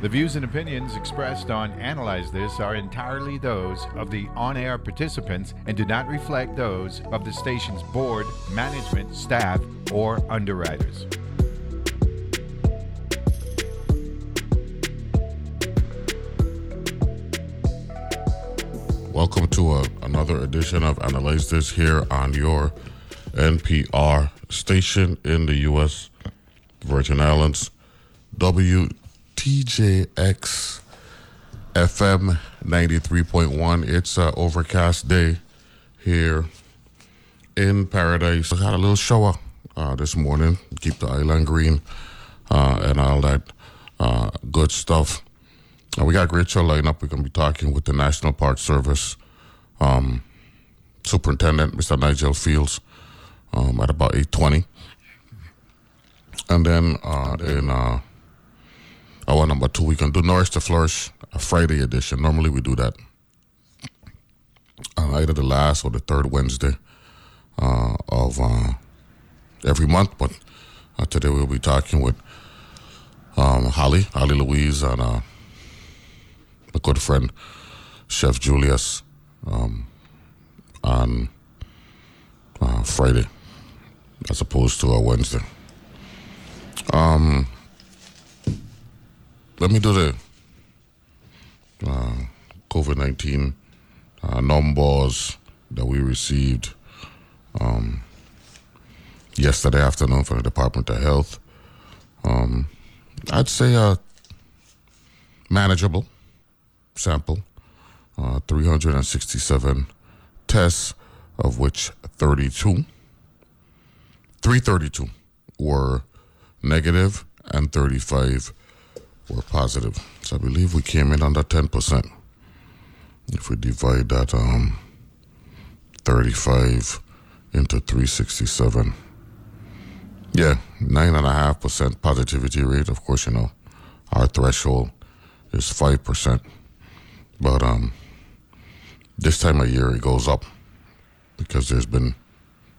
The views and opinions expressed on Analyze This are entirely those of the on air participants and do not reflect those of the station's board, management, staff, or underwriters. Welcome to a, another edition of Analyze This here on your NPR station in the U.S. Virgin Islands, WTJX FM 93.1. It's an overcast day here in Paradise. I had a little shower uh, this morning, keep the island green uh, and all that uh, good stuff. Uh, we got a great show lineup. We're going to be talking with the National Park Service um, Superintendent, Mr. Nigel Fields, um, at about 8.20. And then uh, in uh, hour number two, we can do Nourish to Flourish, a Friday edition. Normally we do that on either the last or the third Wednesday uh, of uh, every month. But uh, today we'll be talking with um, Holly, Holly Louise, and uh, a good friend, Chef Julius, um, on uh, Friday as opposed to a Wednesday. Um, let me do the uh, COVID 19 uh, numbers that we received um, yesterday afternoon from the Department of Health. Um, I'd say a manageable sample, uh, 367 tests, of which 32, 332 were negative and 35 were positive. So I believe we came in under 10%. If we divide that um, 35 into 367, yeah, 9.5% positivity rate. Of course, you know, our threshold is 5%. But um, this time of year, it goes up because there's been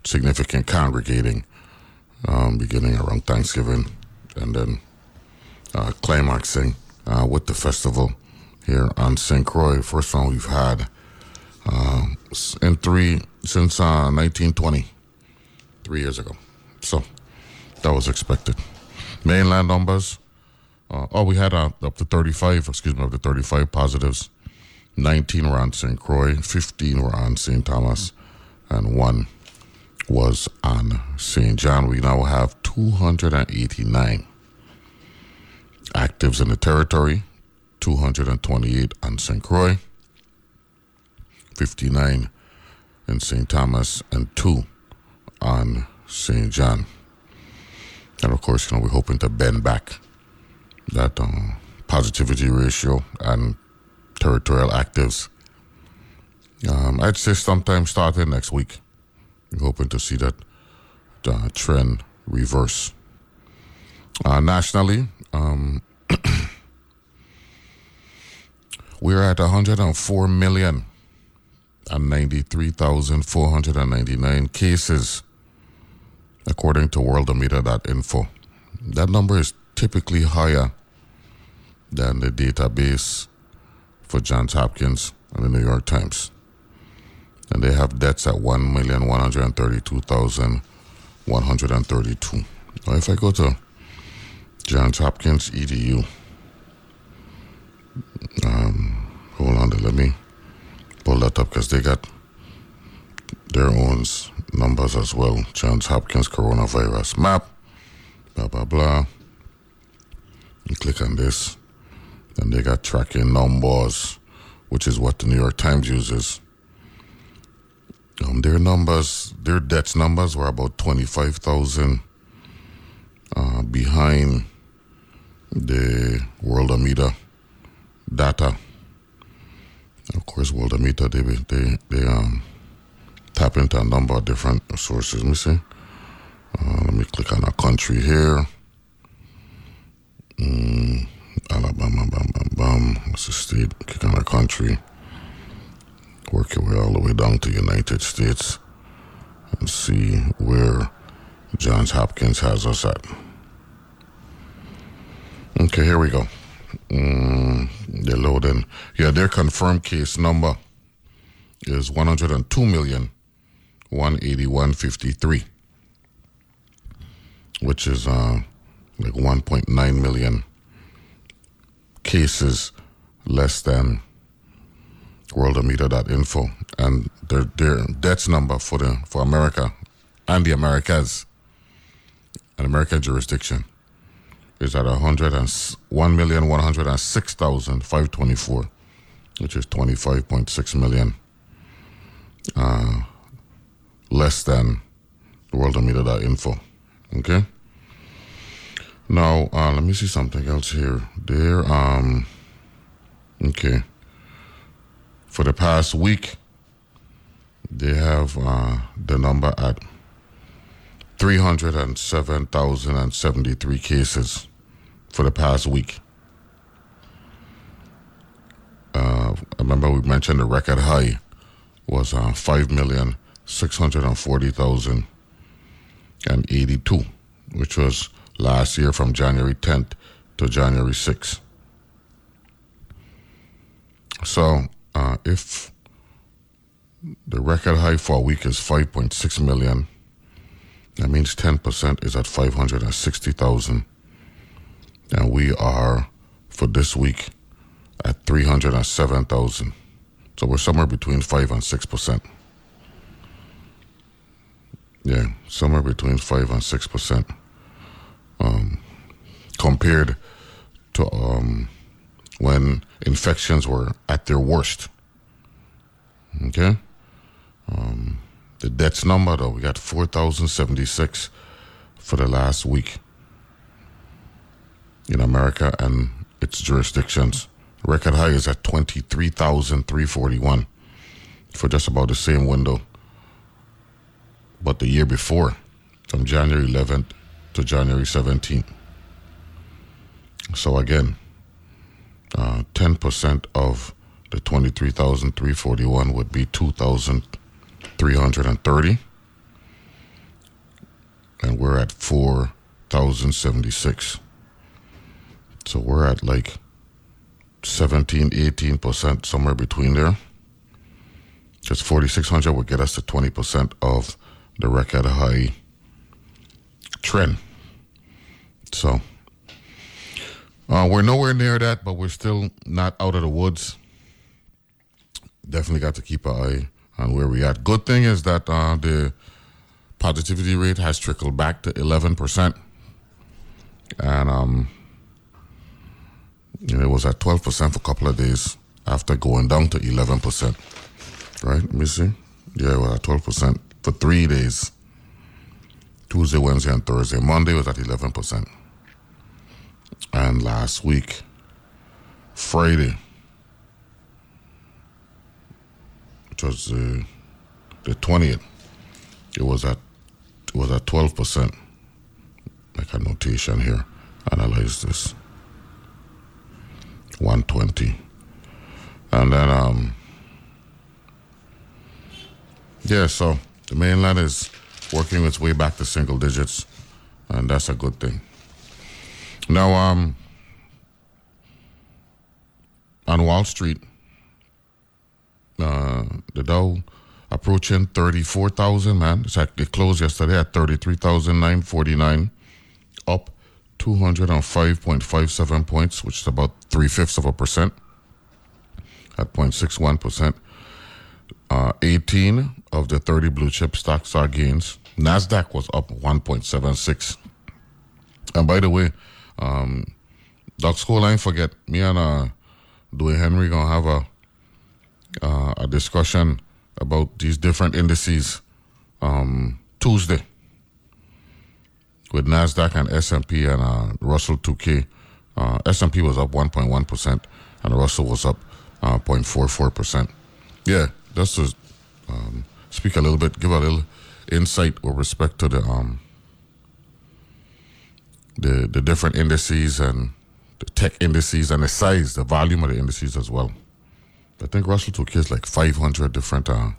significant congregating um, beginning around Thanksgiving and then uh, climaxing uh, with the festival here on St. Croix. First one we've had uh, in three since 1920, three years ago. So that was expected. Mainland numbers. Uh, oh, we had uh, up to 35, excuse me, up to 35 positives. 19 were on St. Croix, 15 were on St. Thomas, and one was on St. John. We now have 289 actives in the territory, 228 on St. Croix, 59 in St. Thomas, and two on St. John. And of course, you know, we're hoping to bend back that um, positivity ratio and territorial actives. Um, I'd say sometime starting next week. We're hoping to see that uh, trend reverse. Uh, nationally, um, we're at 104 million and 93,499 cases, according to worldometer.info. That number is typically higher than the database for Johns Hopkins and the New York Times. And they have deaths at 1,132,132. Now, if I go to Johns Hopkins EDU, um, hold on, let me pull that up because they got their own numbers as well. Johns Hopkins coronavirus map, blah, blah, blah. You click on this, and they got tracking numbers, which is what the New York Times uses. Um, their numbers, their deaths numbers were about 25,000 uh, behind the World Worldometer data. Of course, World Worldometer, they, they, they um, tap into a number of different sources. Let me see. Uh, let me click on a country here. Mm, Alabama, bam, bam, bam. What's the state? Click on a country. Work your way all the way down to United States and see where Johns Hopkins has us at. Okay, here we go. Mm, they're loading. Yeah, their confirmed case number is 102 million 181.53, which is uh, like 1.9 million cases less than worldometer.info. And their, their deaths number for the for America and the Americas, an American jurisdiction, is at 1,106,524, which is 25.6 million uh, less than the worldometer.info. Okay? Now, uh, let me see something else here. There, um, okay. For the past week, they have uh, the number at 307,073 cases for the past week. Uh, I remember we mentioned the record high was uh, 5,640,082, which was last year from January 10th to January 6th. So uh, if the record high for a week is 5.6 million, that means 10% is at 560,000. And we are, for this week, at 307,000. So we're somewhere between 5 and 6%. Yeah, somewhere between 5 and 6%. Um, compared to um, when infections were at their worst. Okay? Um, the deaths number, though, we got 4,076 for the last week in America and its jurisdictions. Record high is at 23,341 for just about the same window. But the year before, from January 11th to January 17th. So again, uh, 10% of the 23,341 would be 2,330. And we're at 4,076. So we're at like 17, 18%, somewhere between there. Just 4,600 would get us to 20% of the record high trend. So uh, we're nowhere near that, but we're still not out of the woods. Definitely got to keep an eye on where we at. Good thing is that uh, the positivity rate has trickled back to 11%. And um, it was at 12% for a couple of days after going down to 11%. Right? Let me see. Yeah, it was at 12% for three days Tuesday, Wednesday, and Thursday. Monday was at 11%. And last week, Friday, which was uh, the 20th, it was at it was at 12%. Make a notation here. Analyze this. 120. And then um yeah, so the mainland is working its way back to single digits, and that's a good thing. Now, um, on Wall Street, uh, the Dow approaching 34,000, man. It's like it closed yesterday at 33,949, up 205.57 points, which is about three fifths of a percent at 0.61%. Uh, 18 of the 30 blue chip stocks are gains. NASDAQ was up 1.76. And by the way, um, Doc School, I forget, me and uh, Dwayne Henry to have a uh, a discussion about these different indices um, Tuesday with Nasdaq and S&P and uh, Russell 2K. Uh, S&P was up 1.1 percent, and Russell was up uh, 0.44 percent. Yeah, just to um, speak a little bit, give a little insight with respect to the um, the the different indices and the tech indices and the size, the volume of the indices as well. I think Russell 2K is like 500 different uh,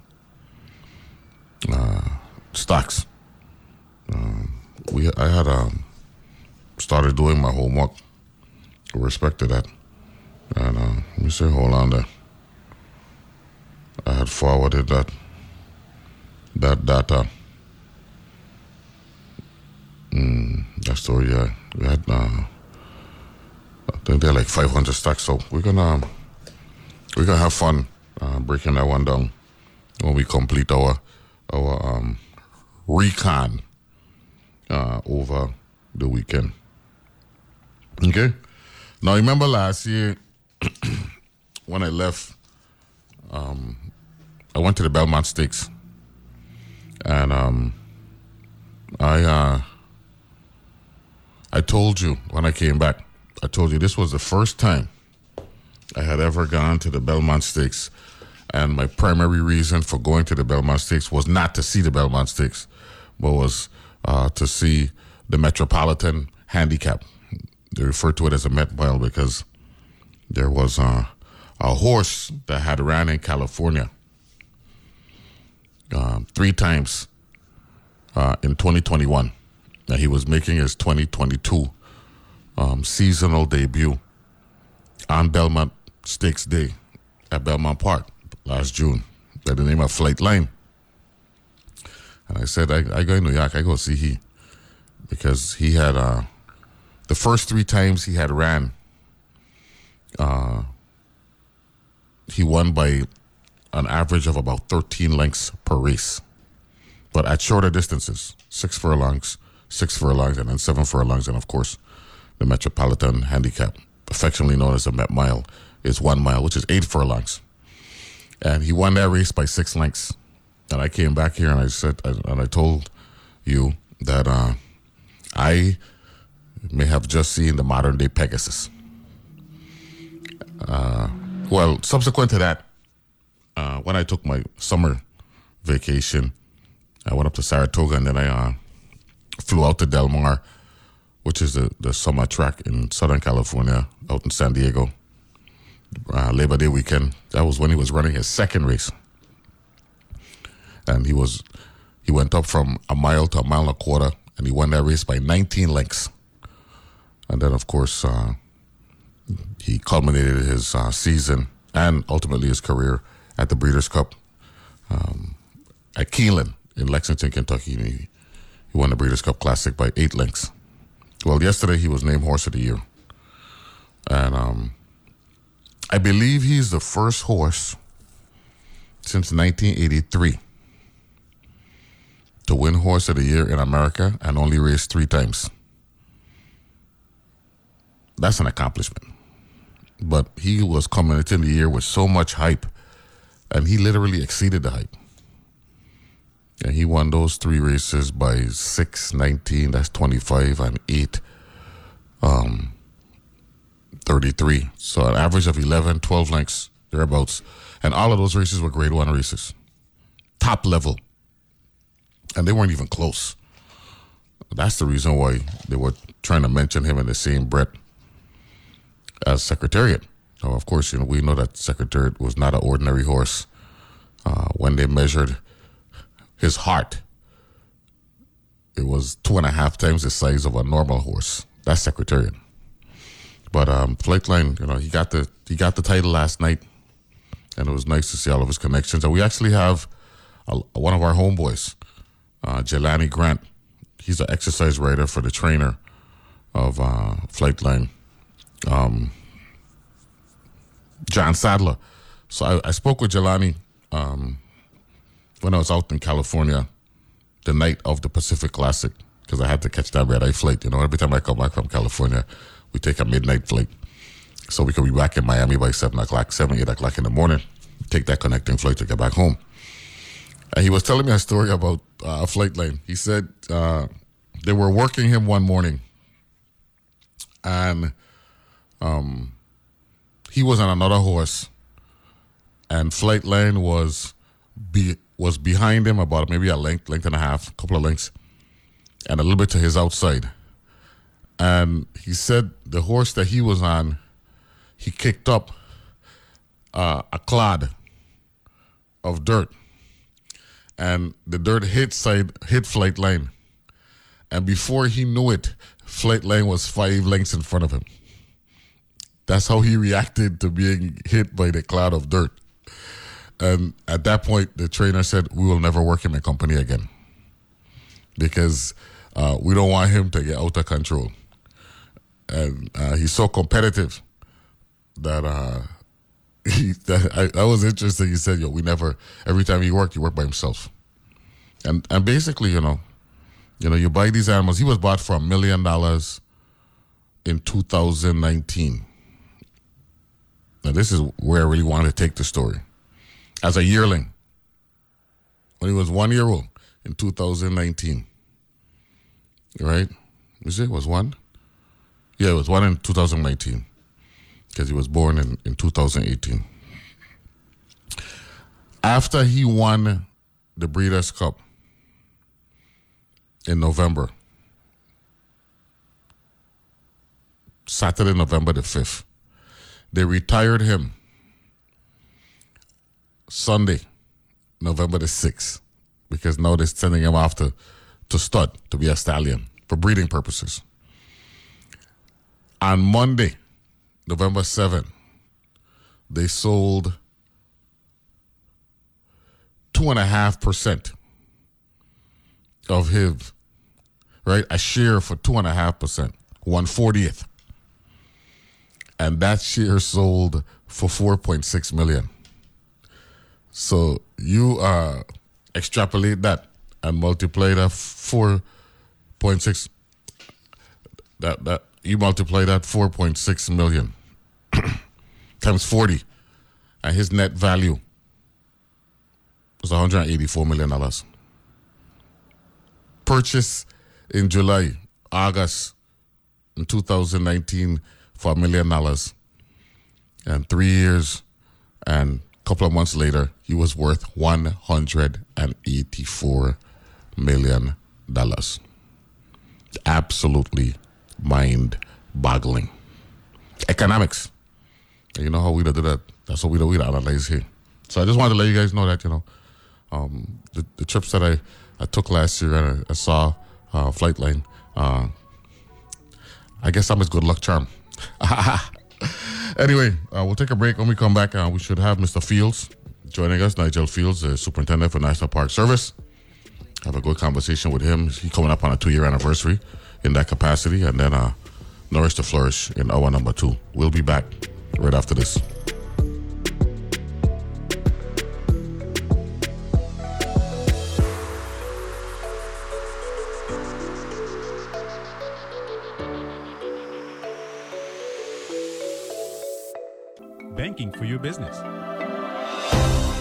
uh, stocks. Um, we I had um, started doing my homework respect to that. And uh, let me say, hold on there. I had forwarded that that data. Mm, that story, yeah. We had, uh, I think they're like 500 stacks, so we're gonna we're gonna have fun uh, breaking that one down when we complete our our um, recon uh, over the weekend. Okay. Now remember last year when I left, um, I went to the Belmont Stakes, and um, I uh, I told you when I came back, I told you this was the first time I had ever gone to the Belmont Stakes, and my primary reason for going to the Belmont Stakes was not to see the Belmont Stakes, but was uh, to see the Metropolitan Handicap. They refer to it as a Met Mile because there was uh, a horse that had ran in California uh, three times uh, in 2021. Now he was making his 2022 um, seasonal debut on Belmont Stakes Day at Belmont Park last June by the name of Flightline. And I said, I, I go to New York, I go see he. Because he had, uh, the first three times he had ran, uh, he won by an average of about 13 lengths per race. But at shorter distances, six furlongs, six furlongs, and then seven furlongs, and of course, the Metropolitan Handicap, affectionately known as the Met Mile, is one mile, which is eight furlongs. And he won that race by six lengths. And I came back here and I said, and I told you that uh, I may have just seen the modern day Pegasus. Uh, well, subsequent to that, uh, when I took my summer vacation, I went up to Saratoga and then I uh, flew out to Del Mar, which is the, the summer track in Southern California, out in San Diego. Uh, Labor Day weekend. That was when he was running his second race, and he was he went up from a mile to a mile and a quarter, and he won that race by 19 lengths. And then, of course, uh, he culminated his uh, season and ultimately his career at the Breeders' Cup um, at Keeneland in Lexington, Kentucky. He, he won the Breeders' Cup Classic by eight lengths. Well, yesterday he was named Horse of the Year. And um, I believe he's the first horse since 1983 to win Horse of the Year in America and only race three times. That's an accomplishment. But he was coming into the year with so much hype, and he literally exceeded the hype. And he won those three races by 6, 19, that's 25, and 8, um, 33. So an average of 11, 12 lengths, thereabouts. And all of those races were grade one races, top level. And they weren't even close. That's the reason why they were trying to mention him in the same breath as Secretariat. Now, of course, you know we know that Secretariat was not an ordinary horse. Uh, when they measured his heart, it was two and a half times the size of a normal horse. That's Secretariat. But um, Flightline, you know, he got the he got the title last night, and it was nice to see all of his connections. And we actually have a, one of our homeboys, uh, Jelani Grant. He's an exercise writer for the trainer of uh, Flightline, um, John Sadler. So I, I spoke with Jelani um, when I was out in California the night of the Pacific Classic because I had to catch that red eye flight. You know, every time I come back from California, we take a midnight flight. So we could be back in Miami by 7 o'clock, 7, 8 o'clock in the morning, take that connecting flight to get back home. And he was telling me a story about uh, a Flightline. He said uh, they were working him one morning and um, he was on another horse and Flightline was be, was behind him about maybe a length, length and a half, a couple of lengths, and a little bit to his outside. And he said the horse that he was on, he kicked up uh, a clod of dirt, and the dirt hit side hit Flightline, and before he knew it, Flightline was five lengths in front of him. That's how he reacted to being hit by the cloud of dirt. And at that point, the trainer said, "We will never work in the company again because uh, we don't want him to get out of control." And uh, he's so competitive that uh, he that, I, that was interesting. He said, "Yo, we never. Every time he worked, he worked by himself." And and basically, you know, you know, you buy these animals. He was bought for a million dollars in 2019. Now, this is where I really wanted to take the story as a yearling when he was one year old in 2019. Right? Is it was one? Yeah, it was one in 2019 because he was born in, in 2018. After he won the Breeders' Cup in November, Saturday, November the 5th, they retired him Sunday, November the 6th, because now they're sending him off to, to stud, to be a stallion for breeding purposes. On Monday, November 7th, they sold two and a half percent of his, right? A share for two and a half percent, one fortieth. And that share sold for 4.6 million. So you uh, extrapolate that and multiply that four point six. That that you multiply that four point six million times forty, and his net value was one hundred eighty four million dollars. Purchase in July, August, in two thousand nineteen for a million dollars, and three years and a couple of months later, he was worth $184 million. Absolutely mind boggling. Economics. And you know how we do that. That's what we do. We analyze here. So I just wanted to let you guys know that, you know, um, the, the trips that I, I took last year and I, I saw uh, Flightline, uh, I guess I'm his good luck charm. Anyway, uh, we'll take a break. When we come back, uh, we should have Mr. Fields joining us, Nigel Fields, the superintendent for National Park Service. Have a good conversation with him. He's coming up on a two-year anniversary in that capacity, and then uh, Nourish to Flourish in hour number two. We'll be back right after this. banking for your business.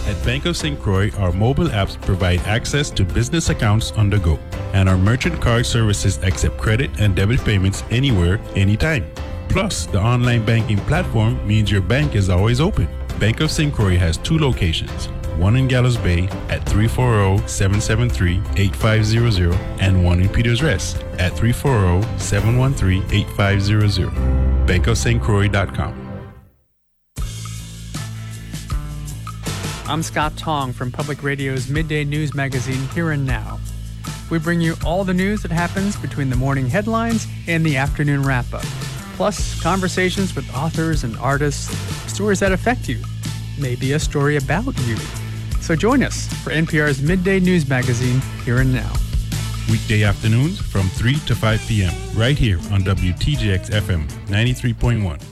At Bank of St. Croix, our mobile apps provide access to business accounts on the go, and our merchant card services accept credit and debit payments anywhere, anytime. Plus, the online banking platform means your bank is always open. Bank of St. Croix has two locations one in Gallows Bay at 340 773 8500, and one in Peters Rest at 340 713 8500. BankofSt. I'm Scott Tong from Public Radio's midday news magazine Here and Now. We bring you all the news that happens between the morning headlines and the afternoon wrap up, plus conversations with authors and artists, stories that affect you, maybe a story about you. So join us for NPR's midday news magazine Here and Now. Weekday afternoons from 3 to 5 p.m. right here on WTJX FM 93.1.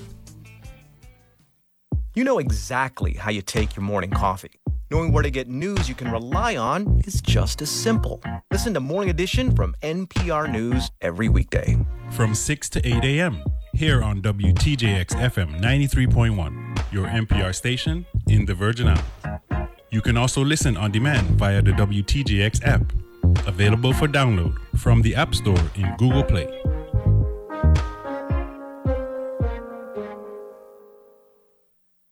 You know exactly how you take your morning coffee. Knowing where to get news you can rely on is just as simple. Listen to Morning Edition from NPR News every weekday. From 6 to 8 a.m. here on WTJX FM 93.1, your NPR station in the Virgin Islands. You can also listen on demand via the WTJX app, available for download from the App Store in Google Play.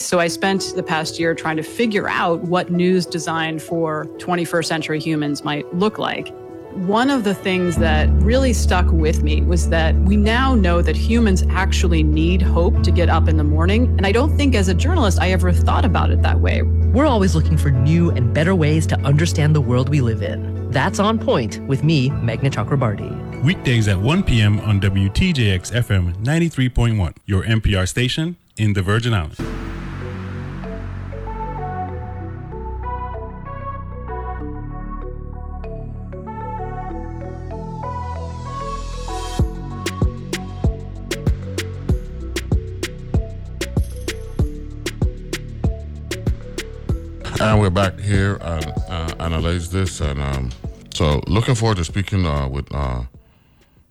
So I spent the past year trying to figure out what news designed for 21st century humans might look like. One of the things that really stuck with me was that we now know that humans actually need hope to get up in the morning. And I don't think as a journalist I ever thought about it that way. We're always looking for new and better ways to understand the world we live in. That's On Point with me, Meghna Chakrabarti. Weekdays at 1 p.m. on WTJX FM 93.1, your NPR station in the Virgin Islands. Uh, this. And um, so, looking forward to speaking uh, with uh,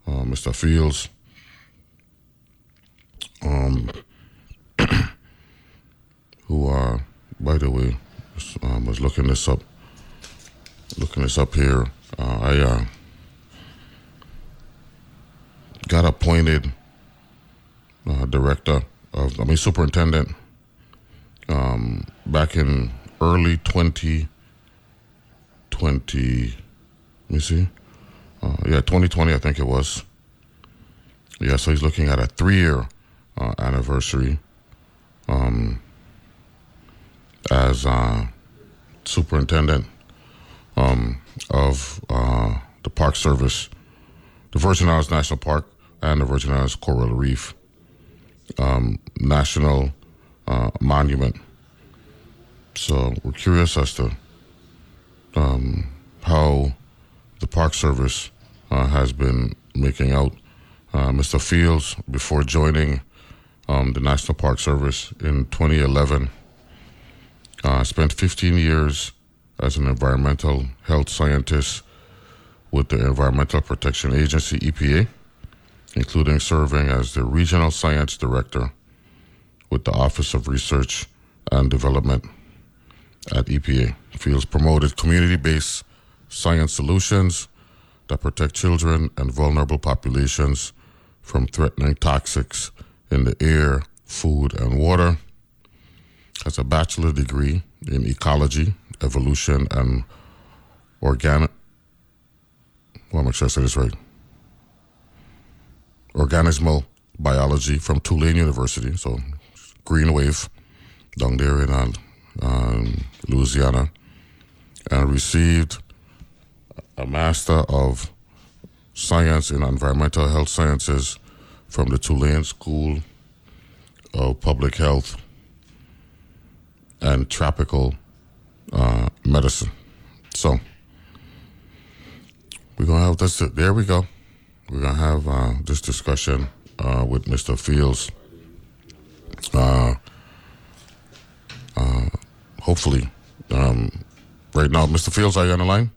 uh Mr. Fields. Um, who, uh, by the way, um, was looking this up. Looking this up here, uh, I got appointed director of, I mean, superintendent um, back in early 2020. Let me see. Uh, yeah, 2020, I think it was. Yeah, so he's looking at a three year uh, anniversary um, as uh, superintendent um, of uh, the Park Service, the Virgin Islands National Park, and the Virgin Islands Coral Reef um, National uh, Monument. So we're curious as to um, how the Park Service uh, has been making out. Uh, Mr. Fields, before joining um, the National Park Service in 2011, uh, spent 15 years as an environmental health scientist with the Environmental Protection Agency, EPA, including serving as the Regional Science Director with the Office of Research and Development at EPA. Fields promoted community based science solutions that protect children and vulnerable populations from threatening toxics in the air, food, and water. Has a bachelor degree in ecology, evolution, and organic. Well, make sure I say this right. Organismal biology from Tulane University, so Green Wave, down there in uh, um, Louisiana, and received a Master of Science in Environmental Health Sciences from the Tulane School of Public Health and Tropical uh, Medicine. So, we're going to have this. There we go. We're to have uh, this discussion uh, with Mr. Fields. Uh, uh, hopefully. Um, right now, Mr. Fields, are you on the line?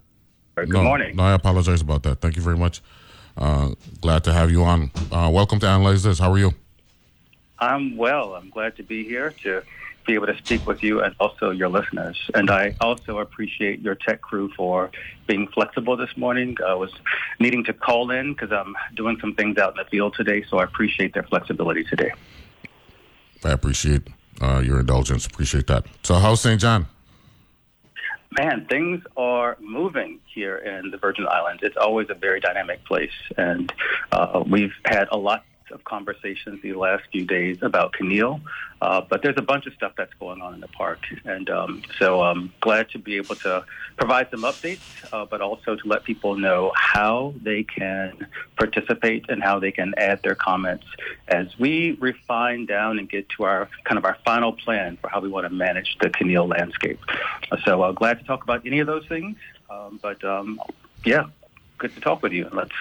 Good no, morning. No, I apologize about that. Thank you very much. Uh, glad to have you on. Uh, welcome to Analyze This. How are you? I'm well. I'm glad to be here to be able to speak with you and also your listeners. And I also appreciate your tech crew for being flexible this morning. I was needing to call in because I'm doing some things out in the field today, so I appreciate their flexibility today. I appreciate uh, your indulgence. Appreciate that. So, how's St. John? Man, things are moving here in the Virgin Islands. It's always a very dynamic place, and uh, we've had a lot of conversations the last few days about Caneel, uh, but there's a bunch of stuff that's going on in the park. And um, so I'm glad to be able to provide some updates, uh, but also to let people know how they can participate and how they can add their comments as we refine down and get to our kind of our final plan for how we want to manage the Caneel landscape. So uh, glad to talk about any of those things. Um, but um, yeah, good to talk with you. Let's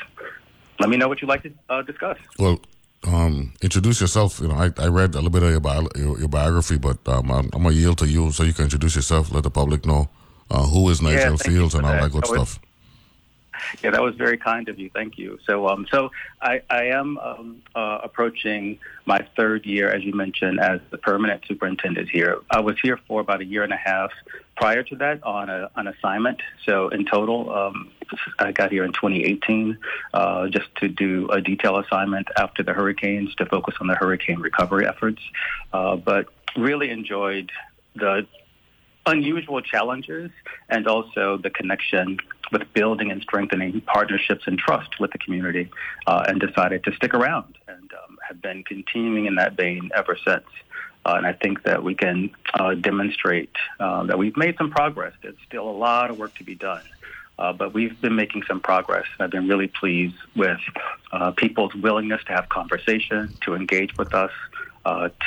let me know what you'd like to uh, discuss. Well, um, introduce yourself. You know, I, I read a little bit of your, bio, your, your biography, but um, I'm, I'm, gonna yield to you so you can introduce yourself. Let the public know uh, who is Nigel yeah, Fields and all that, good stuff. Yeah, that was very kind of you. Thank you. So, um, so I, I am um, uh, approaching my third year, as you mentioned, as the permanent superintendent here. I was here for about a year and a half prior to that on a, an assignment. So, in total, um, I got here in 2018 uh, just to do a detail assignment after the hurricanes to focus on the hurricane recovery efforts. Uh, but really enjoyed the unusual challenges and also the connection with building and strengthening partnerships and trust with the community uh, and decided to stick around and um, have been continuing in that vein ever since. Uh, and I think that we can uh, demonstrate uh, that we've made some progress. There's still a lot of work to be done. Uh, but we've been making some progress. I've been really pleased with uh, people's willingness to have conversation, to engage with us,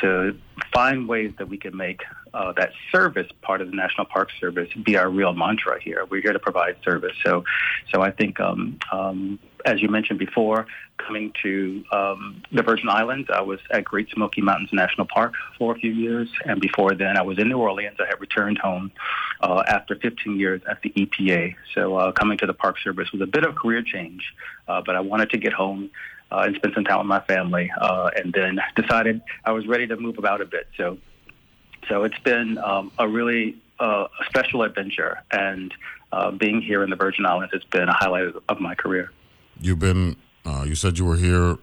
to find ways that we can make uh, that service part of the National Park Service be our real mantra here. We're here to provide service. So, so I think, um, um, as you mentioned before, coming to um, the Virgin Islands, I was at Great Smoky Mountains National Park for a few years, and before then, I was in New Orleans. I had returned home uh, after 15 years at the EPA. So, uh, coming to the Park Service was a bit of career change, uh, but I wanted to get home uh, and spend some time with my family, uh, and then decided I was ready to move about a bit. So, so it's been um, a really uh, special adventure, and uh, being here in the Virgin Islands has been a highlight of my career. You've been, uh, you said you were here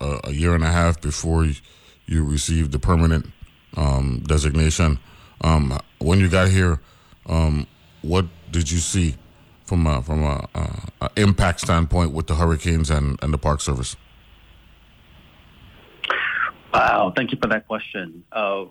uh, a year and a half before you received the permanent um, designation. Um, when you got here, um, what did you see from a, from a, a, impact standpoint with the hurricanes and, and the Park Service? Wow, thank you for that question. Uh,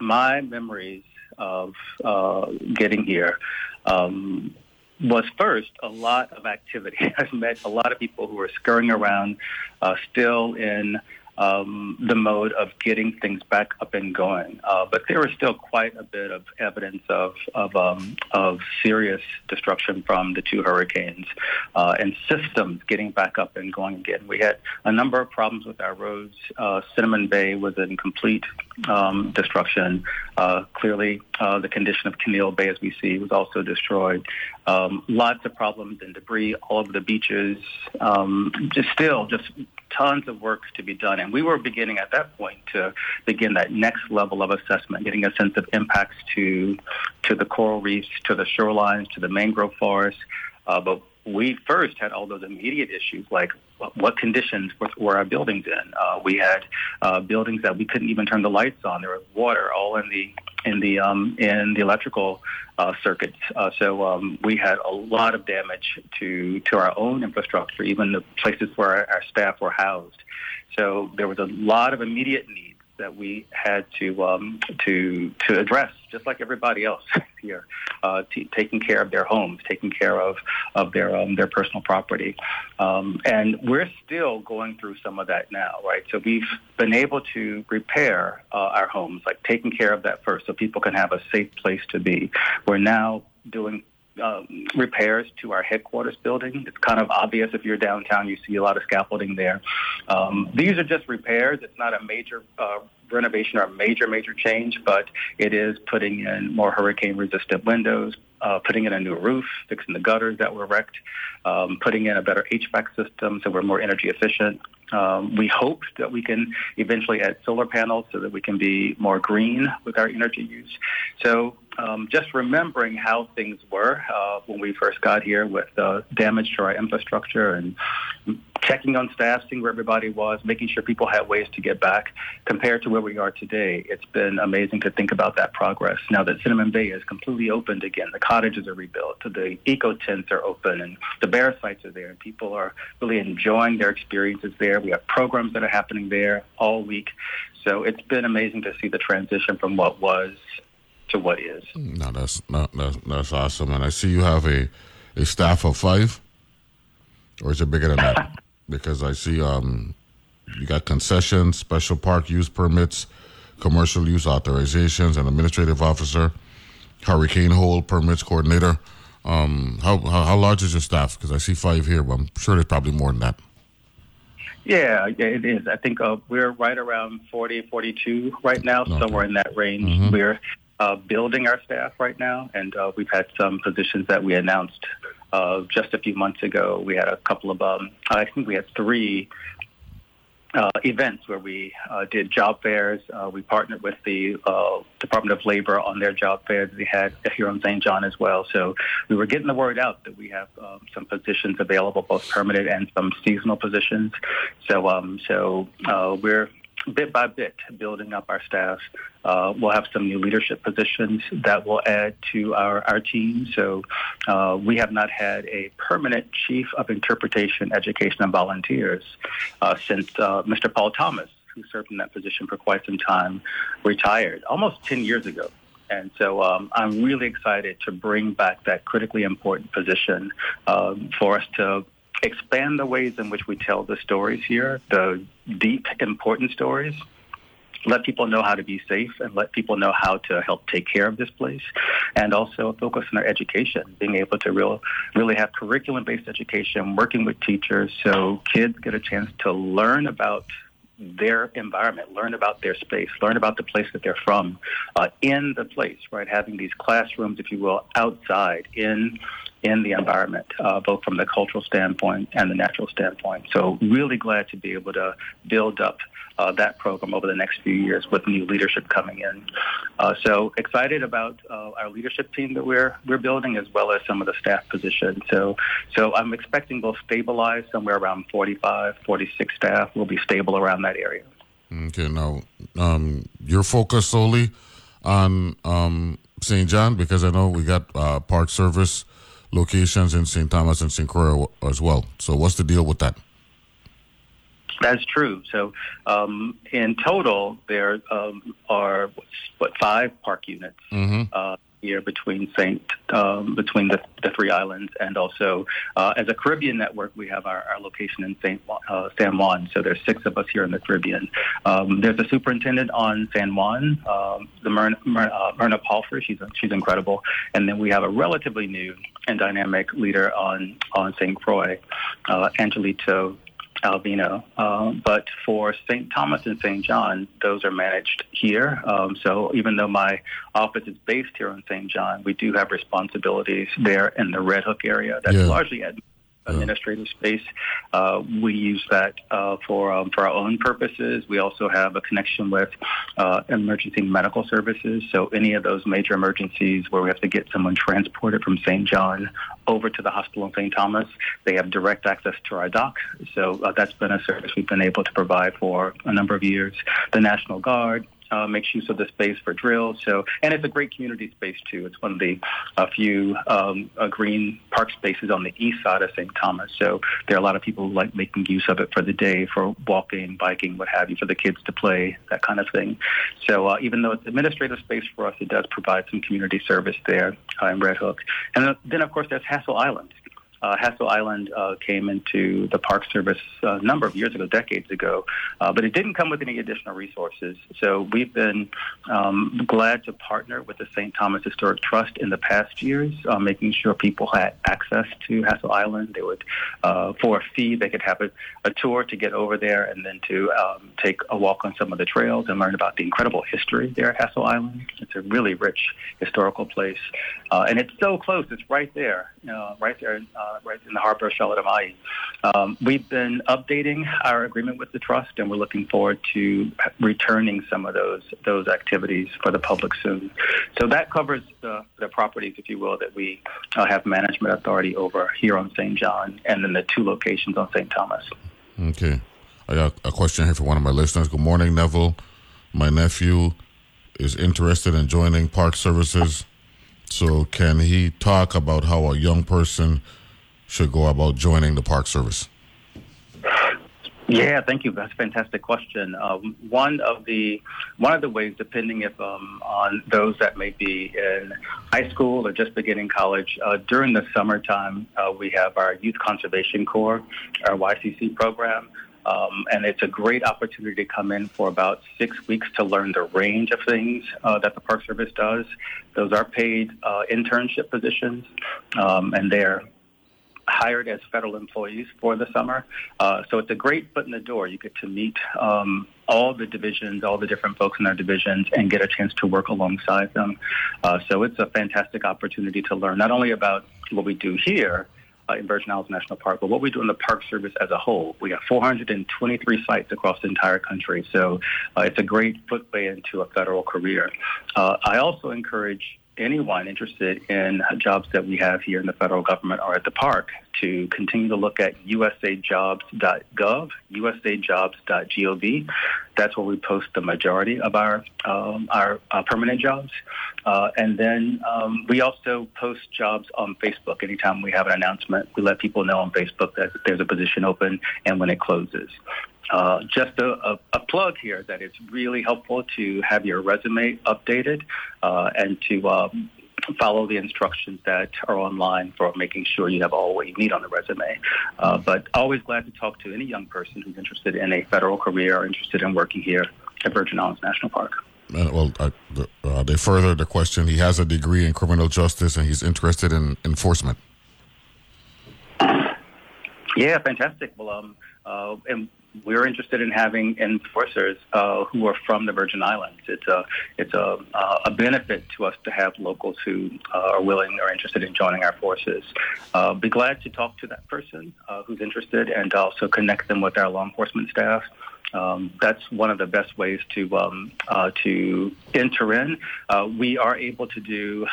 my memories of uh, getting here um, was first a lot of activity. I've met a lot of people who are scurrying around, uh, still in um, the mode of getting things back up and going. Uh, but there was still quite a bit of evidence of of, um, of serious destruction from the two hurricanes uh, and systems getting back up and going again. We had a number of problems with our roads. Uh, Cinnamon Bay was in complete um, destruction. Uh, clearly, uh, the condition of Caneel Bay, as we see, was also destroyed. Um, lots of problems and debris all over the beaches. Um, just still, just tons of work to be done. And we were beginning at that point to begin that next level of assessment, getting a sense of impacts to to the coral reefs, to the shorelines, to the mangrove forests. Uh, but we first had all those immediate issues like what conditions were our buildings in. Uh, we had uh, buildings that we couldn't even turn the lights on. There was water all in the in the um, in the electrical uh, circuits. Uh, so um, we had a lot of damage to to our own infrastructure, even the places where our, our staff were housed. So there was a lot of immediate need that we had to um, to to address, just like everybody else here, uh, t- taking care of their homes, taking care of of their um, their personal property, um, and we're still going through some of that now, right? So we've been able to repair uh, our homes, like taking care of that first, so people can have a safe place to be. We're now doing um, repairs to our headquarters building. It's kind of obvious if you're downtown, you see a lot of scaffolding there. Um, these are just repairs. It's not a major uh, renovation or a major, major change, but it is putting in more hurricane resistant windows, uh, putting in a new roof, fixing the gutters that were wrecked, um, putting in a better HVAC system so we're more energy efficient. Um, we hope that we can eventually add solar panels so that we can be more green with our energy use. So um, just remembering how things were uh, when we first got here with uh, damage to our infrastructure and checking on staff, seeing where everybody was, making sure people had ways to get back compared to where we are today. It's been amazing to think about that progress. Now that Cinnamon Bay is completely opened again, the cottages are rebuilt, the eco tents are open, and the bare sites are there, and people are really enjoying their experiences there. We have programs that are happening there all week. So it's been amazing to see the transition from what was to what is. No, that's not, that's, that's awesome. And I see you have a, a staff of five, or is it bigger than that? because I see um, you got concessions, special park use permits, commercial use authorizations, an administrative officer, hurricane hold permits coordinator. Um, how, how, how large is your staff? Because I see five here, but I'm sure there's probably more than that. Yeah, it is. I think uh, we're right around 40, 42 right now, okay. somewhere in that range. Mm-hmm. We're uh, building our staff right now, and uh, we've had some positions that we announced uh, just a few months ago. We had a couple of, um, I think we had three uh, events where we uh, did job fairs. Uh, we partnered with the uh, Department of Labor on their job fairs. We had here on St. John as well. So we were getting the word out that we have um, some positions available, both permanent and some seasonal positions. So um, so uh, we're bit by bit building up our staff. Uh, we'll have some new leadership positions that will add to our, our team. So uh, we have not had a permanent chief of interpretation, education, and volunteers uh, since uh, Mr. Paul Thomas, who served in that position for quite some time, retired almost 10 years ago. And so um, I'm really excited to bring back that critically important position um, for us to expand the ways in which we tell the stories here, the deep, important stories, let people know how to be safe and let people know how to help take care of this place, and also focus on their education, being able to real, really have curriculum-based education, working with teachers, so kids get a chance to learn about their environment, learn about their space, learn about the place that they're from, uh, in the place, right? Having these classrooms, if you will, outside in in the environment, uh, both from the cultural standpoint and the natural standpoint. So, really glad to be able to build up uh, that program over the next few years with new leadership coming in. Uh, so, excited about uh, our leadership team that we're we're building, as well as some of the staff positions. So, so I'm expecting we'll stabilize somewhere around 45, 46 staff. We'll be stable around that area. Okay, now um, you're focused solely on um, St. John because I know we got uh, Park Service locations in St. Thomas and St. Croix as well. So what's the deal with that? That's true. So, um, in total, there um, are what five park units mm-hmm. uh, here between Saint um, between the, the three islands, and also uh, as a Caribbean network, we have our, our location in Saint uh, San Juan. So there's six of us here in the Caribbean. Um, there's a superintendent on San Juan, um, the Myrna, Myrna, uh, Myrna Palfrey. She's she's incredible, and then we have a relatively new and dynamic leader on on St. Croix, uh, Angelito Alvino. Um, but for St. Thomas and St. John, those are managed here. Um, so even though my office is based here in St. John, we do have responsibilities there in the Red Hook area. That's yeah. largely administrative space. Uh, we use that uh, for um, for our own purposes. We also have a connection with uh, emergency medical services. So any of those major emergencies where we have to get someone transported from St. John over to the hospital in St. Thomas, they have direct access to our dock. So uh, that's been a service we've been able to provide for a number of years. The National Guard uh, makes use of the space for drills. So, and it's a great community space too. It's one of the uh, few um, uh, green park spaces on the east side of St. Thomas. So there are a lot of people who like making use of it for the day, for walking, biking, what have you, for the kids to play, that kind of thing. So uh, even though it's administrative space for us, it does provide some community service there uh, in Red Hook. And then, of course, there's Hassel Island uh, Hassel Island uh, came into the Park Service uh, a number of years ago, decades ago, uh, but it didn't come with any additional resources. So we've been um, glad to partner with the St. Thomas Historic Trust in the past years, uh, making sure people had access to Hassel Island. They would, uh, for a fee, they could have a, a, tour to get over there and then to um, take a walk on some of the trails and learn about the incredible history there at Hassel Island. It's a really rich historical place, and it's so close. It's right there, right there uh, right in the harbor of Charlotte Amalie. Um, we've been updating our agreement with the trust, and we're looking forward to returning some of those those activities for the public soon. So that covers the, the properties, if you will, that we uh, have management authority over here on St. John, and then the two locations on St. Thomas. Okay, I got a question here for one of my listeners. Good morning, Neville. My nephew is interested in joining Park Services. So, can he talk about how a young person should go about joining the Park Service? Yeah, thank you. That's a fantastic question. Um, one of the one of the ways, depending if um, on those that may be in high school or just beginning college, uh, during the summertime, uh, we have our Youth Conservation Corps, our YCC program. Um, and it's a great opportunity to come in for about six weeks to learn the range of things uh, that the Park Service does. Those are paid uh, internship positions, um, and they're hired as federal employees for the summer. Uh, so it's a great foot in the door. You get to meet um, all the divisions, all the different folks in our divisions, and get a chance to work alongside them. Uh, so it's a fantastic opportunity to learn not only about what we do here. Uh, in Virgin Islands National Park, but what we do in the Park Service as a whole. We have 423 sites across the entire country, so uh, it's a great footway into a federal career. Uh, I also encourage anyone interested in jobs that we have here in the federal government or at the park to continue to look at usajobs.gov, usajobs.gov. That's where we post the majority of our um, our permanent jobs. Uh, and then um, we also post jobs on Facebook. Anytime we have an announcement, we let people know on Facebook that there's a position open and when it closes. Uh, just a, a, a, plug here that it's really helpful to have your resume updated uh, and to um, follow the instructions that are online for making sure you have all what you need on the resume. Uh, but always glad to talk to any young person who's interested in a federal career or interested in working here at Virgin Islands National Park. Uh, well, uh, uh, they further the question. He has a degree in criminal justice, and he's interested in enforcement. Yeah, fantastic. Well, um, uh, and we're interested in having enforcers uh, who are from the Virgin Islands. It's a it's a, uh, a benefit to us to have locals who uh, are willing or interested in joining our forces. Uh, be glad to talk to that person uh, who's interested and also connect them with our law enforcement staff. Um, that's one of the best ways to um, uh, to enter in. Uh, we are able to do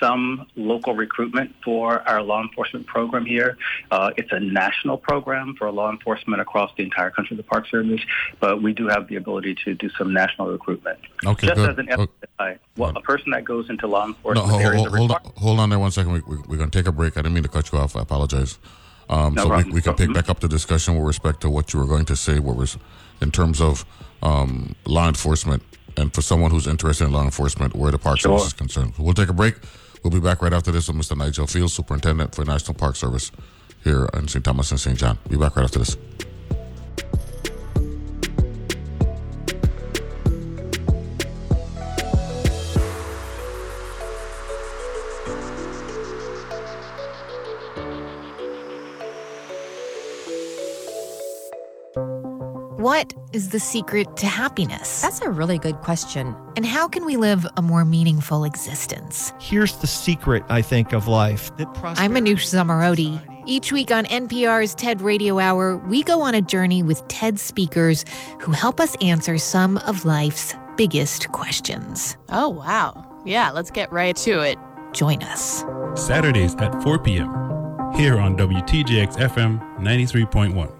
some local recruitment for our law enforcement program here. Uh, it's a national program for law enforcement across the entire country, the Park Service, but we do have the ability to do some national recruitment. Okay, Just good. as an Okay. FYI, well, a person that goes into law No, enforcement, hold, there is hold, hold, on, hold on there one second. We, we, we're going to take a break. I didn't mean to cut you off. I apologize. Um, No so we, problem. we can pick back up the discussion with respect to what you were going to say, what was in terms of um, law enforcement, and for someone who's interested in law enforcement, where the Park Sure. Service is concerned. We'll take a break. We'll be back right after this with Mr. Nigel Fields, Superintendent for National Park Service here in St. Thomas and St. John. Be back right after this. What is the secret to happiness? That's a really good question. And how can we live a more meaningful existence? Here's the secret, I think, of life. I'm Anoush Zomorodi. Each week on NPR's TED Radio Hour, we go on a journey with TED speakers who help us answer some of life's biggest questions. Oh, wow. Yeah, let's get right to it. Join us. Saturdays at 4 p.m. here on WTJX FM 93.1.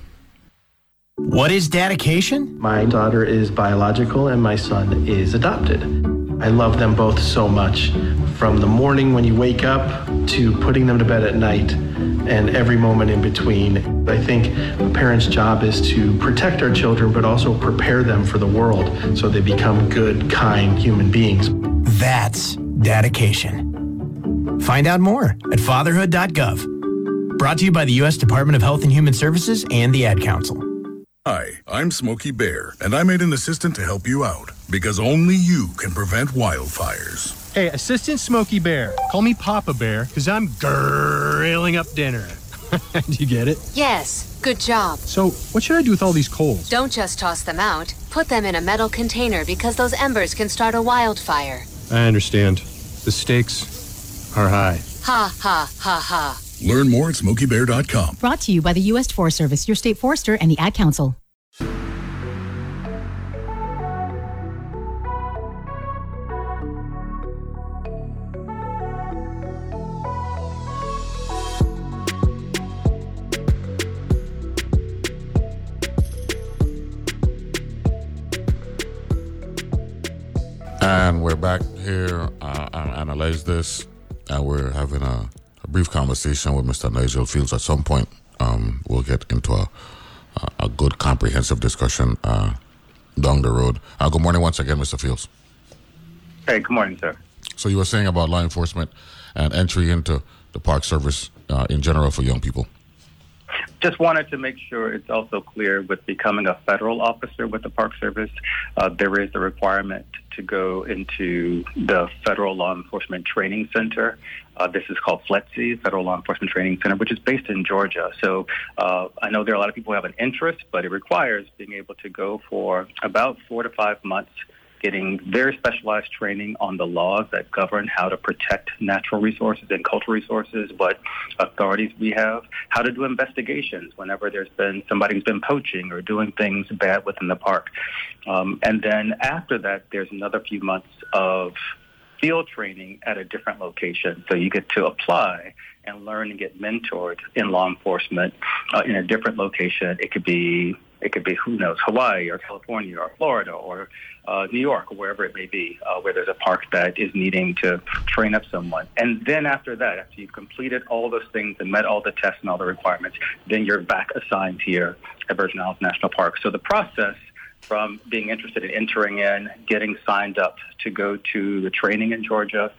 What is dedication? My daughter is biological and my son is adopted. I love them both so much. From the morning when you wake up to putting them to bed at night and every moment in between. I think a parent's job is to protect our children, but also prepare them for the world so they become good, kind human beings. That's dedication. Find out more at fatherhood.gov. Brought to you by the U.S. Department of Health and Human Services and the Ad Council. Hi, I'm Smokey Bear, and I made an assistant to help you out because only you can prevent wildfires. Hey, Assistant Smokey Bear, call me Papa Bear because I'm grilling up dinner. Do you get it? Yes, good job. So, what should I do with all these coals? Don't just toss them out. Put them in a metal container because those embers can start a wildfire. I understand. The stakes are high. Ha ha ha ha. Learn more at smokeybear.com. Brought to you by the U.S. Forest Service, your state forester, and the Ad Council. And we're back here uh, and analyze this, and we're having a, a brief conversation with Mr. Nigel Fields. At some point, um, we'll get into a, a, good, comprehensive discussion uh, down the road. Uh, good morning once again, Mr. Fields. Hey, good morning, sir. So you were saying about law enforcement and entry into the Park Service uh, in general for young people. Just wanted to make sure it's also clear with becoming a federal officer with the Park Service, uh, there is a requirement to go into the Federal Law Enforcement Training Center. Uh, this is called FLETC, Federal Law Enforcement Training Center, which is based in Georgia. So uh, I know there are a lot of people who have an interest, but it requires being able to go for about four to five months getting very specialized training on the laws that govern how to protect natural resources and cultural resources, what authorities we have, how to do investigations whenever there's been somebody who's been poaching or doing things bad within the park. Um, and then after that, there's another few months of field training at a different location. So you get to apply and learn and get mentored in law enforcement uh, in a different location. It could be It could be who knows Hawaii or California or Florida or uh, New York or wherever it may be, uh, where there's a park that is needing to train up someone. And then after that, after you've completed all those things and met all the tests and all the requirements, then you're back assigned here at Virgin Islands National Park. So the process from being interested in entering in, getting signed up to go to the training in Georgia,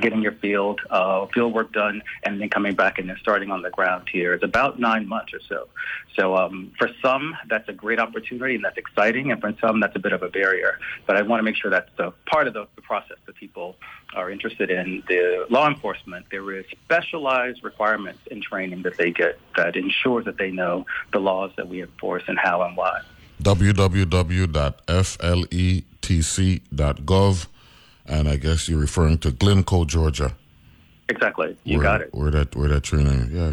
getting your field uh, field work done, and then coming back and then starting on the ground here is about nine months or so. So um, for some, that's a great opportunity and that's exciting, and for some, that's a bit of a barrier. But I want to make sure that's the part of the, the process that people are interested in. The law enforcement, there is specialized requirements in training that they get that ensures that they know the laws that we enforce and how and why www.fletc.gov, and I guess you're referring to Glynco, Georgia. Exactly, you where, got it. Where that where that training? Yeah,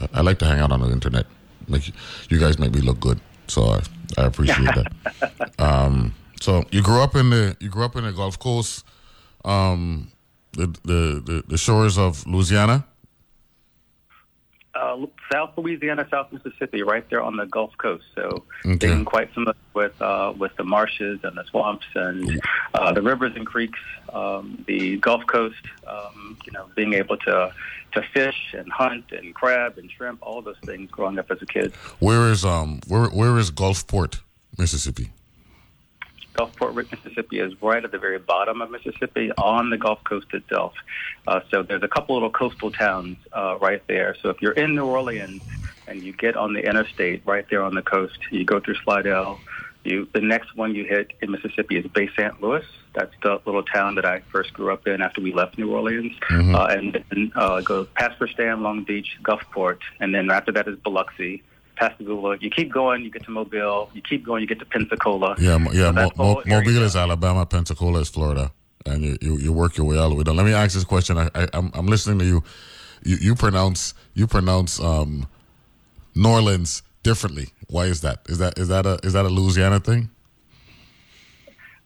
I, I like to hang out on the internet. Make you guys make me look good, so I, I appreciate that. Um, so you grew up in the you grew up in the Gulf Coast, um, the, the the the shores of Louisiana. Uh, South Louisiana, South Mississippi, right there on the Gulf Coast. So Okay. being quite familiar with uh, with the marshes and the swamps and uh, the rivers and creeks, um, the Gulf Coast. Um, you know, being able to to fish and hunt and crab and shrimp, all those things growing up as a kid. Where is um where where is Gulfport, Mississippi? Gulfport, Mississippi is right at the very bottom of Mississippi on the Gulf Coast itself. Uh, so there's a couple little coastal towns uh, right there. So if you're in New Orleans and you get on the interstate right there on the coast, you go through Slidell. You the next one you hit in Mississippi is Bay St. Louis. That's the little town that I first grew up in after we left New Orleans. Mhm. Uh, and then uh, go past Stan, Long Beach, Gulfport, and then after that is Biloxi. Pascagoula. You keep going, you get to Mobile. You keep going, you get to Pensacola. Yeah, yeah. So Mo- Mo- Mobile is Alabama, Pensacola is Florida, and you, you, you work your way all the way down. Let me ask this question. I, I I'm, I'm listening to you. You, you pronounce you pronounce um, New Orleans differently. Why is that? Is that is that a is that a Louisiana thing?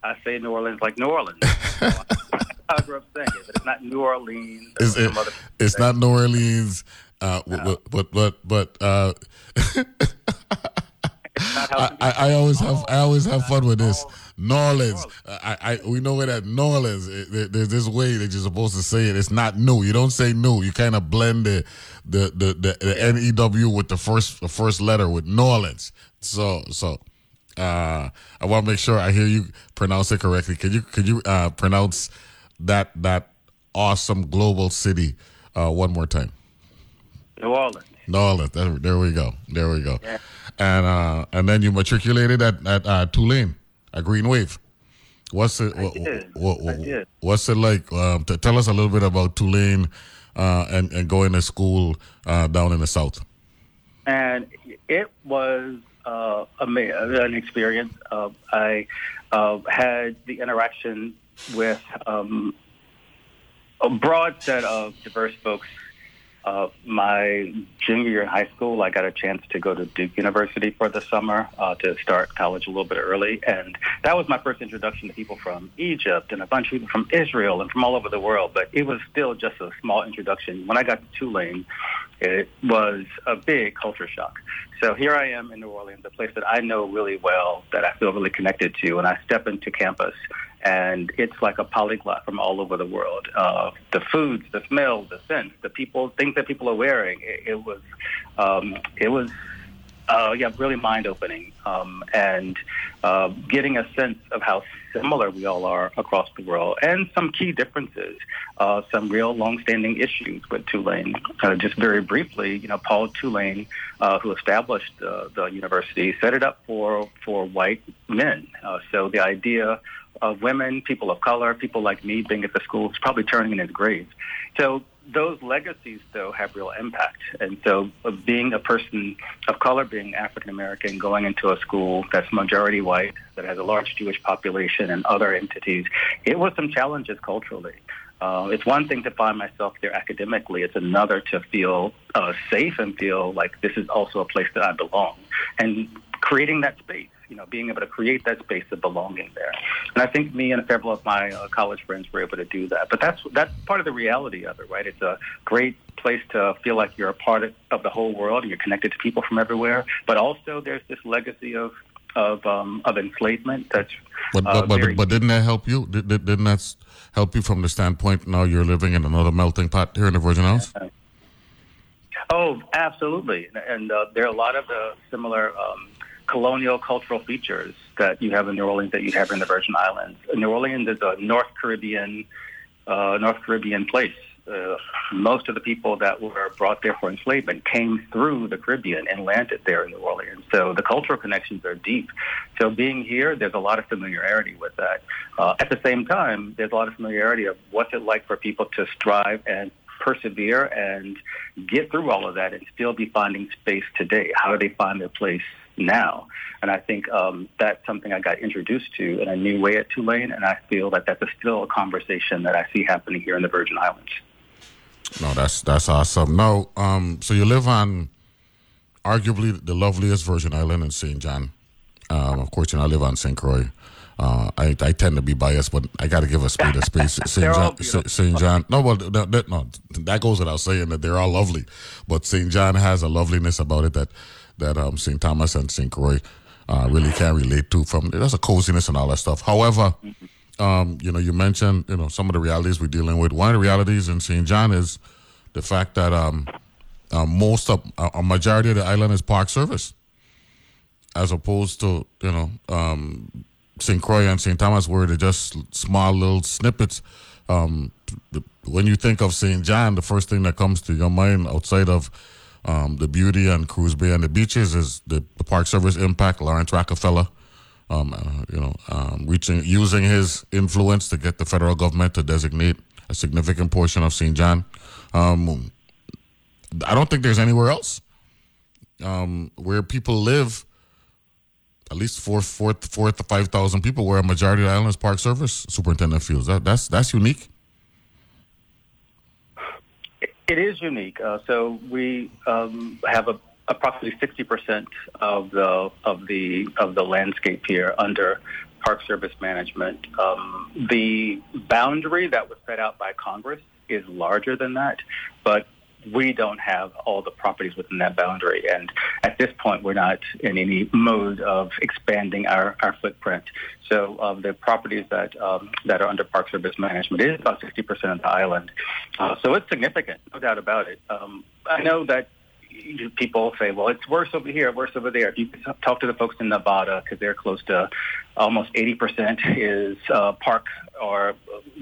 I say New Orleans like New Orleans. I grew up saying it, but it's not New Orleans. it? It's not New Orleans. Uh, but but but but uh, I, I, I always have I always have fun with this. New Orleans. I, I we know it at New Orleans. It- there's this way that you're supposed to say it. It's not new. You don't say new. You kind of blend the the the, the, the N E W with the first the first letter with New Orleans. So so. Uh, I want to make sure I hear you pronounce it correctly. Can you can you uh, pronounce that that awesome global city uh, one more time? New Orleans. New Orleans. There, there we go. There we go. And uh, and then you matriculated at at uh, Tulane at Green Wave. What's it? What, what- did. What's it like? Um, to tell us a little bit about Tulane uh, and and going to school uh, down in the south. and it was uh, an experience. Uh, I uh, had the interaction with um, a broad set of diverse folks. Uh, my junior year in high school, I got a chance to go to Duke University for the summer uh, to start college a little bit early, and that was my first introduction to people from Egypt and a bunch of people from Israel and from all over the world. But it was still just a small introduction. When I got to Tulane, it was a big culture shock. So here I am in New Orleans, a place that I know really well, that I feel really connected to, and I step into campus, and it's like a polyglot from all over the world. Uh, the foods, the smells, the scents, the people, things that people are wearing. It, it was, um, it was, uh, yeah, really mind opening, um, and uh, getting a sense of how similar we all are across the world, and some key differences, uh, some real long-standing issues with Tulane. Uh, just very briefly, you know, Paul Tulane, uh, who established uh, the university, set it up for for white men. Uh, so the idea of women, people of color, people like me being at the school is probably turning in his grave. So those legacies, though, have real impact. And so, uh, being a person of color, being African American, going into a school that's majority white, that has a large Jewish population and other entities, it was some challenges culturally. Uh, it's one thing to find myself there academically. It's another to feel uh, safe and feel like this is also a place that I belong. And creating that space, you know, being able to create that space of belonging there. And I think me and several of my uh, college friends were able to do that. But that's that's part of the reality of it, right? It's a great place to feel like you're a part of, of the whole world and you're connected to people from everywhere. But also, there's this legacy of of um, of enslavement that's But uh, but, but, but didn't that help you? Did, did, didn't that help you from the standpoint now you're living in another melting pot here in the Virgin Islands? Oh, absolutely. And uh, there are a lot of the similar um, colonial cultural features that you have in New Orleans that you have in the Virgin Islands. New Orleans is a North Caribbean, uh, North Caribbean place. Uh, most of the people that were brought there for enslavement came through the Caribbean and landed there in New Orleans. So the cultural connections are deep. So being here, there's a lot of familiarity with that. Uh, at the same time, there's a lot of familiarity of what's it like for people to strive and persevere and get through all of that and still be finding space today. How do they find their place now? And I think um, that's something I got introduced to in a new way at Tulane, and I feel that that's a, still a conversation that I see happening here in the Virgin Islands. No, that's that's awesome. No, um, so you live on arguably the loveliest Virgin Island in St. John. Um, of course, you know I live on St. Croix. Uh, I, I tend to be biased, but I got to give a spade a spade. St. John, St. John. No, well, that, that, no, that goes without saying that they're all lovely, but St. John has a loveliness about it that that um, St. Thomas and St. Croix uh, really can relate to. From there's a coziness and all that stuff. However, um, you know, you mentioned you know some of the realities we're dealing with. One of the realities in St. John is the fact that um, uh, most of a majority of the island is park service, as opposed to you know um, St. Croix and St. Thomas, where they're just small little snippets. Um, when you think of St. John, the first thing that comes to your mind outside of um, the beauty and Cruz Bay and the beaches is the, the Park Service impact. Laurance Rockefeller, um, uh, you know, um, reaching using his influence to get the federal government to designate a significant portion of St. John. Um, I don't think there's anywhere else um, where people live. At least four, four, four to five thousand people, where a majority of the island is Park Service superintendent feels that that's that's unique. It is unique. Uh, so we um, have a, approximately sixty percent of the of the of the landscape here under Park Service management. Um, the boundary that was set out by Congress is larger than that, but we don't have all the properties within that boundary. And at this point, we're not in any mode of expanding our, our footprint. So um, the properties that um, that are under Park Service management is about 60% of the island. Uh, so it's significant, no doubt about it. Um, I know that people say, well, it's worse over here, worse over there. If you talk to the folks in Nevada, because they're close to almost 80% is uh, park or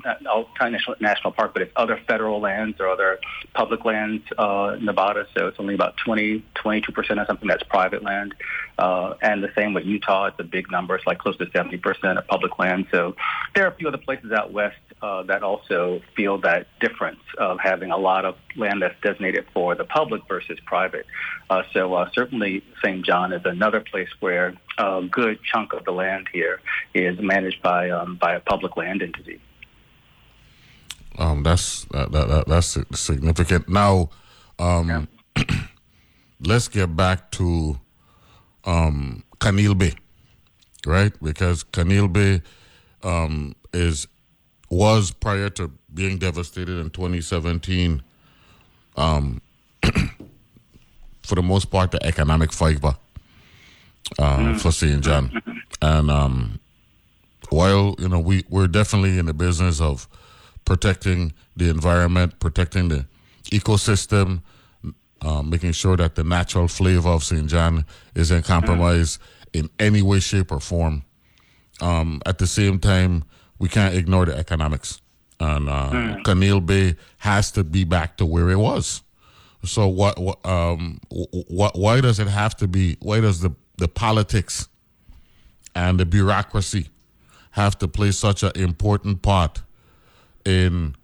not of national, national park, but it's other federal lands or other public lands, uh, Nevada. So it's only about 20, 22% of something that's private land. Uh, and the same with Utah. It's a big number. It's like close to 70% of public land. So there are a few other places out west uh, that also feel that difference of having a lot of land that's designated for the public versus private. Uh, so uh, certainly St. John is another place where a good chunk of the land here is managed by um, by a public land entity. Um, that's that, that, that, that's significant. Now, um, let's get back to um, Caneel Bay, right? Because Caneel Bay um, is was prior to being devastated in 2017. Um, for the most part, the economic fiber uh, for St. John, and um, while you know we we're definitely in the business of protecting the environment, protecting the ecosystem, uh, making sure that the natural flavor of St. John isn't compromised in any way, shape, or form. Um, at the same time, we can't ignore the economics, and uh, Mm. Caneel Bay has to be back to where it was. So what? what um, what? Why does it have to be? Why does the the politics and the bureaucracy have to play such an important part in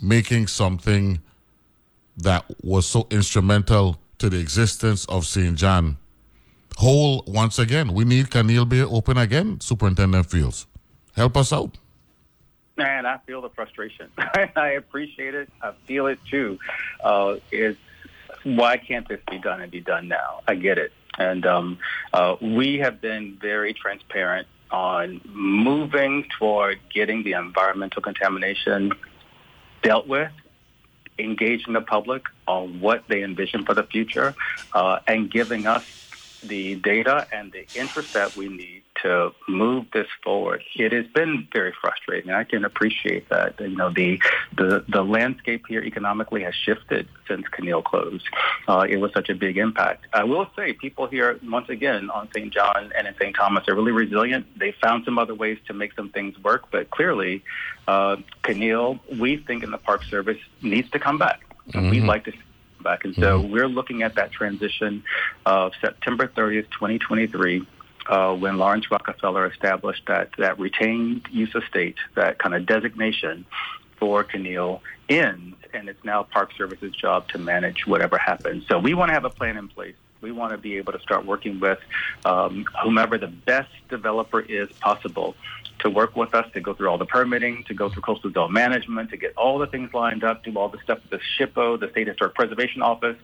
making something that was so instrumental to the existence of St. John whole once again? We need Caneel Bay open again, Superintendent Fields. Help us out. Man, I feel the frustration. I appreciate it. I feel it too. Uh, why can't this be done and be done now? I get it. And um, uh, we have been very transparent on moving toward getting the environmental contamination dealt with, engaging the public on what they envision for the future, uh, and giving us the data and the interest that we need to move this forward. It has been very frustrating. I can appreciate that. You know, the the, the landscape here economically has shifted since Caneel closed. Uh, it was such a big impact. I will say, people here once again on St. John and in St. Thomas are really resilient. They found some other ways to make some things work, but clearly, uh, we think in the Park Service needs to come back. Mm-hmm. We'd like to back. And so mm-hmm. we're looking at that transition of September 30th, 2023 uh, when Laurance Rockefeller established that, that retained use of state, that kind of designation for Caneel ends, and it's now Park Service's job to manage whatever happens. So we want to have a plan in place. We want to be able to start working with um, whomever the best developer is possible to work with us to go through all the permitting, to go through coastal zone management, to get all the things lined up, do all the stuff with the SHPO, the State Historic Preservation Office,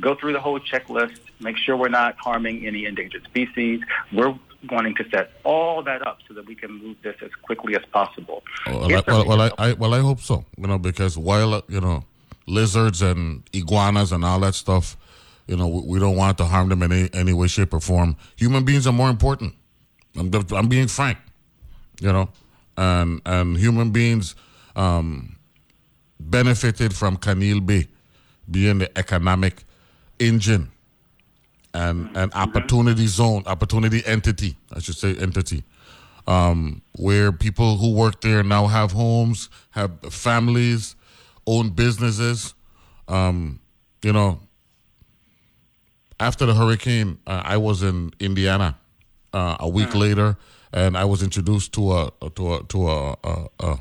go through the whole checklist, make sure we're not harming any endangered species. We're wanting to set all that up so that we can move this as quickly as possible. Well, I, well, well, I, I, well, I hope so. You know, because while you know lizards and iguanas and all that stuff, you know, we, we don't want to harm them in any, any way, shape, or form. Human beings are more important. I'm, I'm being frank. You know, and and human beings um, benefited from Caneel Bay being the economic engine and an opportunity zone, opportunity entity, I should say entity, um, where people who work there now have homes, have families, own businesses. Um, you know, after the hurricane, uh, I was in Indiana uh, a week later, and I was introduced to a to a to a a, a,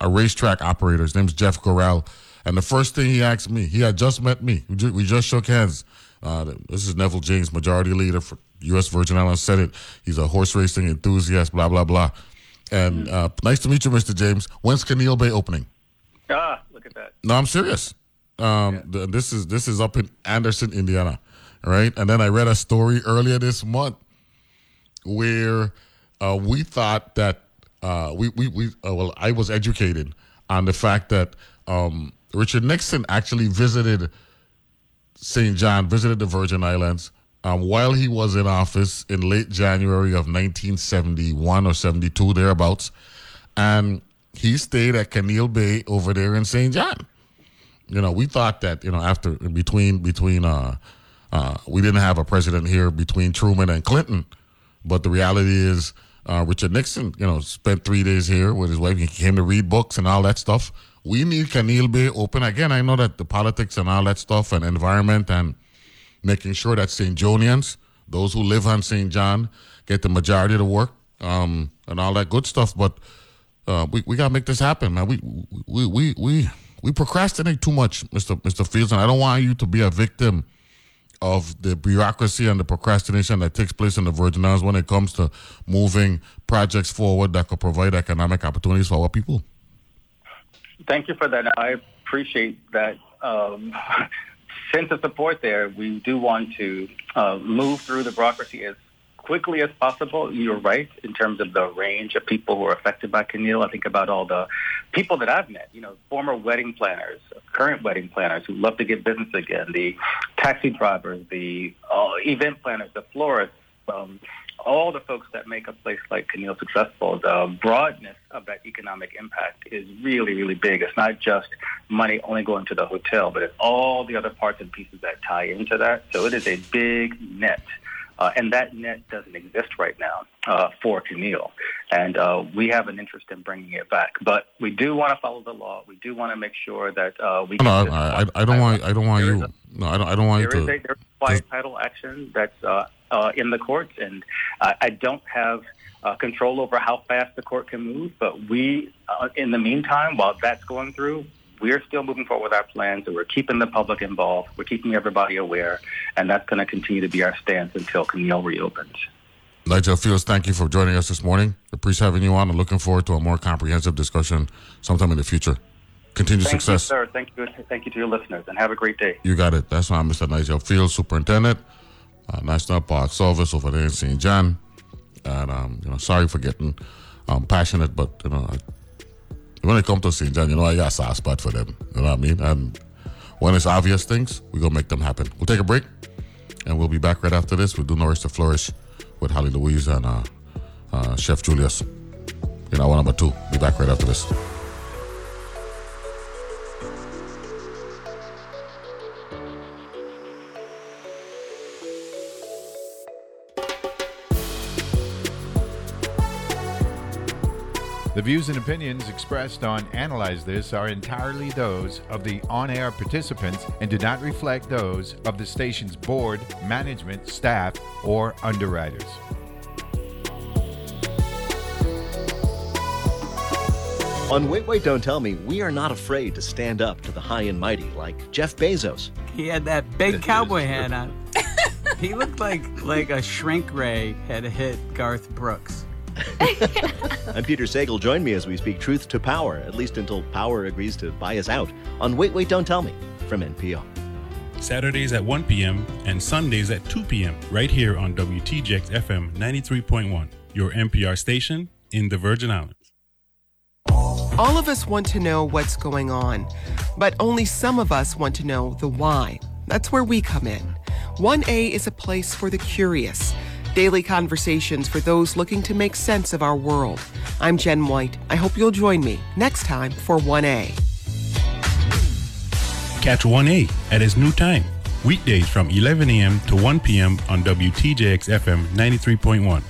a racetrack operator. His name's Jeff Corral and the first thing he asked me, he had just met me. We just, we just shook hands. Uh, this is Neville James, Majority Leader for U.S. Virgin Islands Senate. He's a horse racing enthusiast, blah, blah, blah. And uh, nice to meet you, Mr. James. When's Caneel Bay opening? Ah, look at that. No, I'm serious. Um, yeah. this is this is up in Anderson, Indiana, right? And then I read a story earlier this month where uh, we thought that uh, we we, we uh, well, I was educated on the fact that um, Richard Nixon actually visited St. John, visited the Virgin Islands um, while he was in office in late January of 1971 or 72, thereabouts. And he stayed at Caneel Bay over there in St. John. You know, we thought that, you know, after between, between, uh, uh, we didn't have a president here between Truman and Clinton. But the reality is, uh, Richard Nixon, you know, spent three days here with his wife. He came to read books and all that stuff we need Caneel Bay open again. I know that the politics and all that stuff and environment and making sure that St. Johnians, those who live on St. John, get the majority of the work um, and all that good stuff. But uh, we we gotta make this happen, man. We we we we we procrastinate too much, Mr. Mr. Fields, and I don't want you to be a victim of the bureaucracy and the procrastination that takes place in the Virgin Islands when it comes to moving projects forward that could provide economic opportunities for our people. Thank you for that. I appreciate that um, sense of support there. We do want to uh, move through the bureaucracy as quickly as possible. You're right in terms of the range of people who are affected by Caneel. I think about all the people that I've met, you know, former wedding planners, current wedding planners who love to get business again, the taxi drivers, the uh, event planners, the florists, um, all the folks that make a place like Caneel successful, the broadness of that economic impact is really, really big. It's not just money only going to the hotel, but it's all the other parts and pieces that tie into that. So it is a big net. Uh, and that net doesn't exist right now uh, for Caneel. And uh, we have an interest in bringing it back. But we do want to follow the law. We do want to make sure that uh, we. No, I, I, I, don't want. I don't want you. A, no, I don't. I don't want you to. Is a, there's quiet title action that's uh, uh, in the courts, and I don't have uh, control over how fast the court can move. But we, uh, in the meantime, while that's going through, we're still moving forward with our plans, and we're keeping the public involved. We're keeping everybody aware, and that's going to continue to be our stance until Caneel reopens. Nigel Fields, thank you for joining us this morning. Appreciate having you on. and looking forward to a more comprehensive discussion sometime in the future. Continued thank success. You, sir. Thank you. Thank you to your listeners, and have a great day. You got it. That's why I'm Mr. Nigel Fields, Superintendent uh, National Park Service over there in St. John. And, um, you know, sorry for getting um, passionate, but, you know, I, when it comes to St. John, you know, I got a soft spot for them. You know what I mean? And when it's obvious things, we're going to make them happen. We'll take a break, and we'll be back right after this. We'll do Nourish to Flourish with Holly Louise and uh, uh, Chef Julius. You know, number two. Be back right after this. The views and opinions expressed on Analyze This are entirely those of the on air participants and do not reflect those of the station's board, management, staff, or underwriters. On Wait, Wait, Don't Tell Me, we are not afraid to stand up to the high and mighty like Jeff Bezos. He had that big cowboy hat on. he looked like like a shrink ray had hit Garth Brooks. I'm Peter Sagal. Join me as we speak truth to power, at least until power agrees to buy us out, on Wait, Wait, Don't Tell Me from NPR. Saturdays at 1 p.m. and Sundays at 2 p.m. right here on WTJX FM 93.1, your NPR station in the Virgin Islands. All of us want to know what's going on, but only some of us want to know the why. That's where we come in. 1A is a place for the curious, daily conversations for those looking to make sense of our world. I'm Jen White. I hope you'll join me next time for 1A. Catch 1A at its new time, weekdays from 11 a.m. to 1 p.m. on WTJX FM 93.1.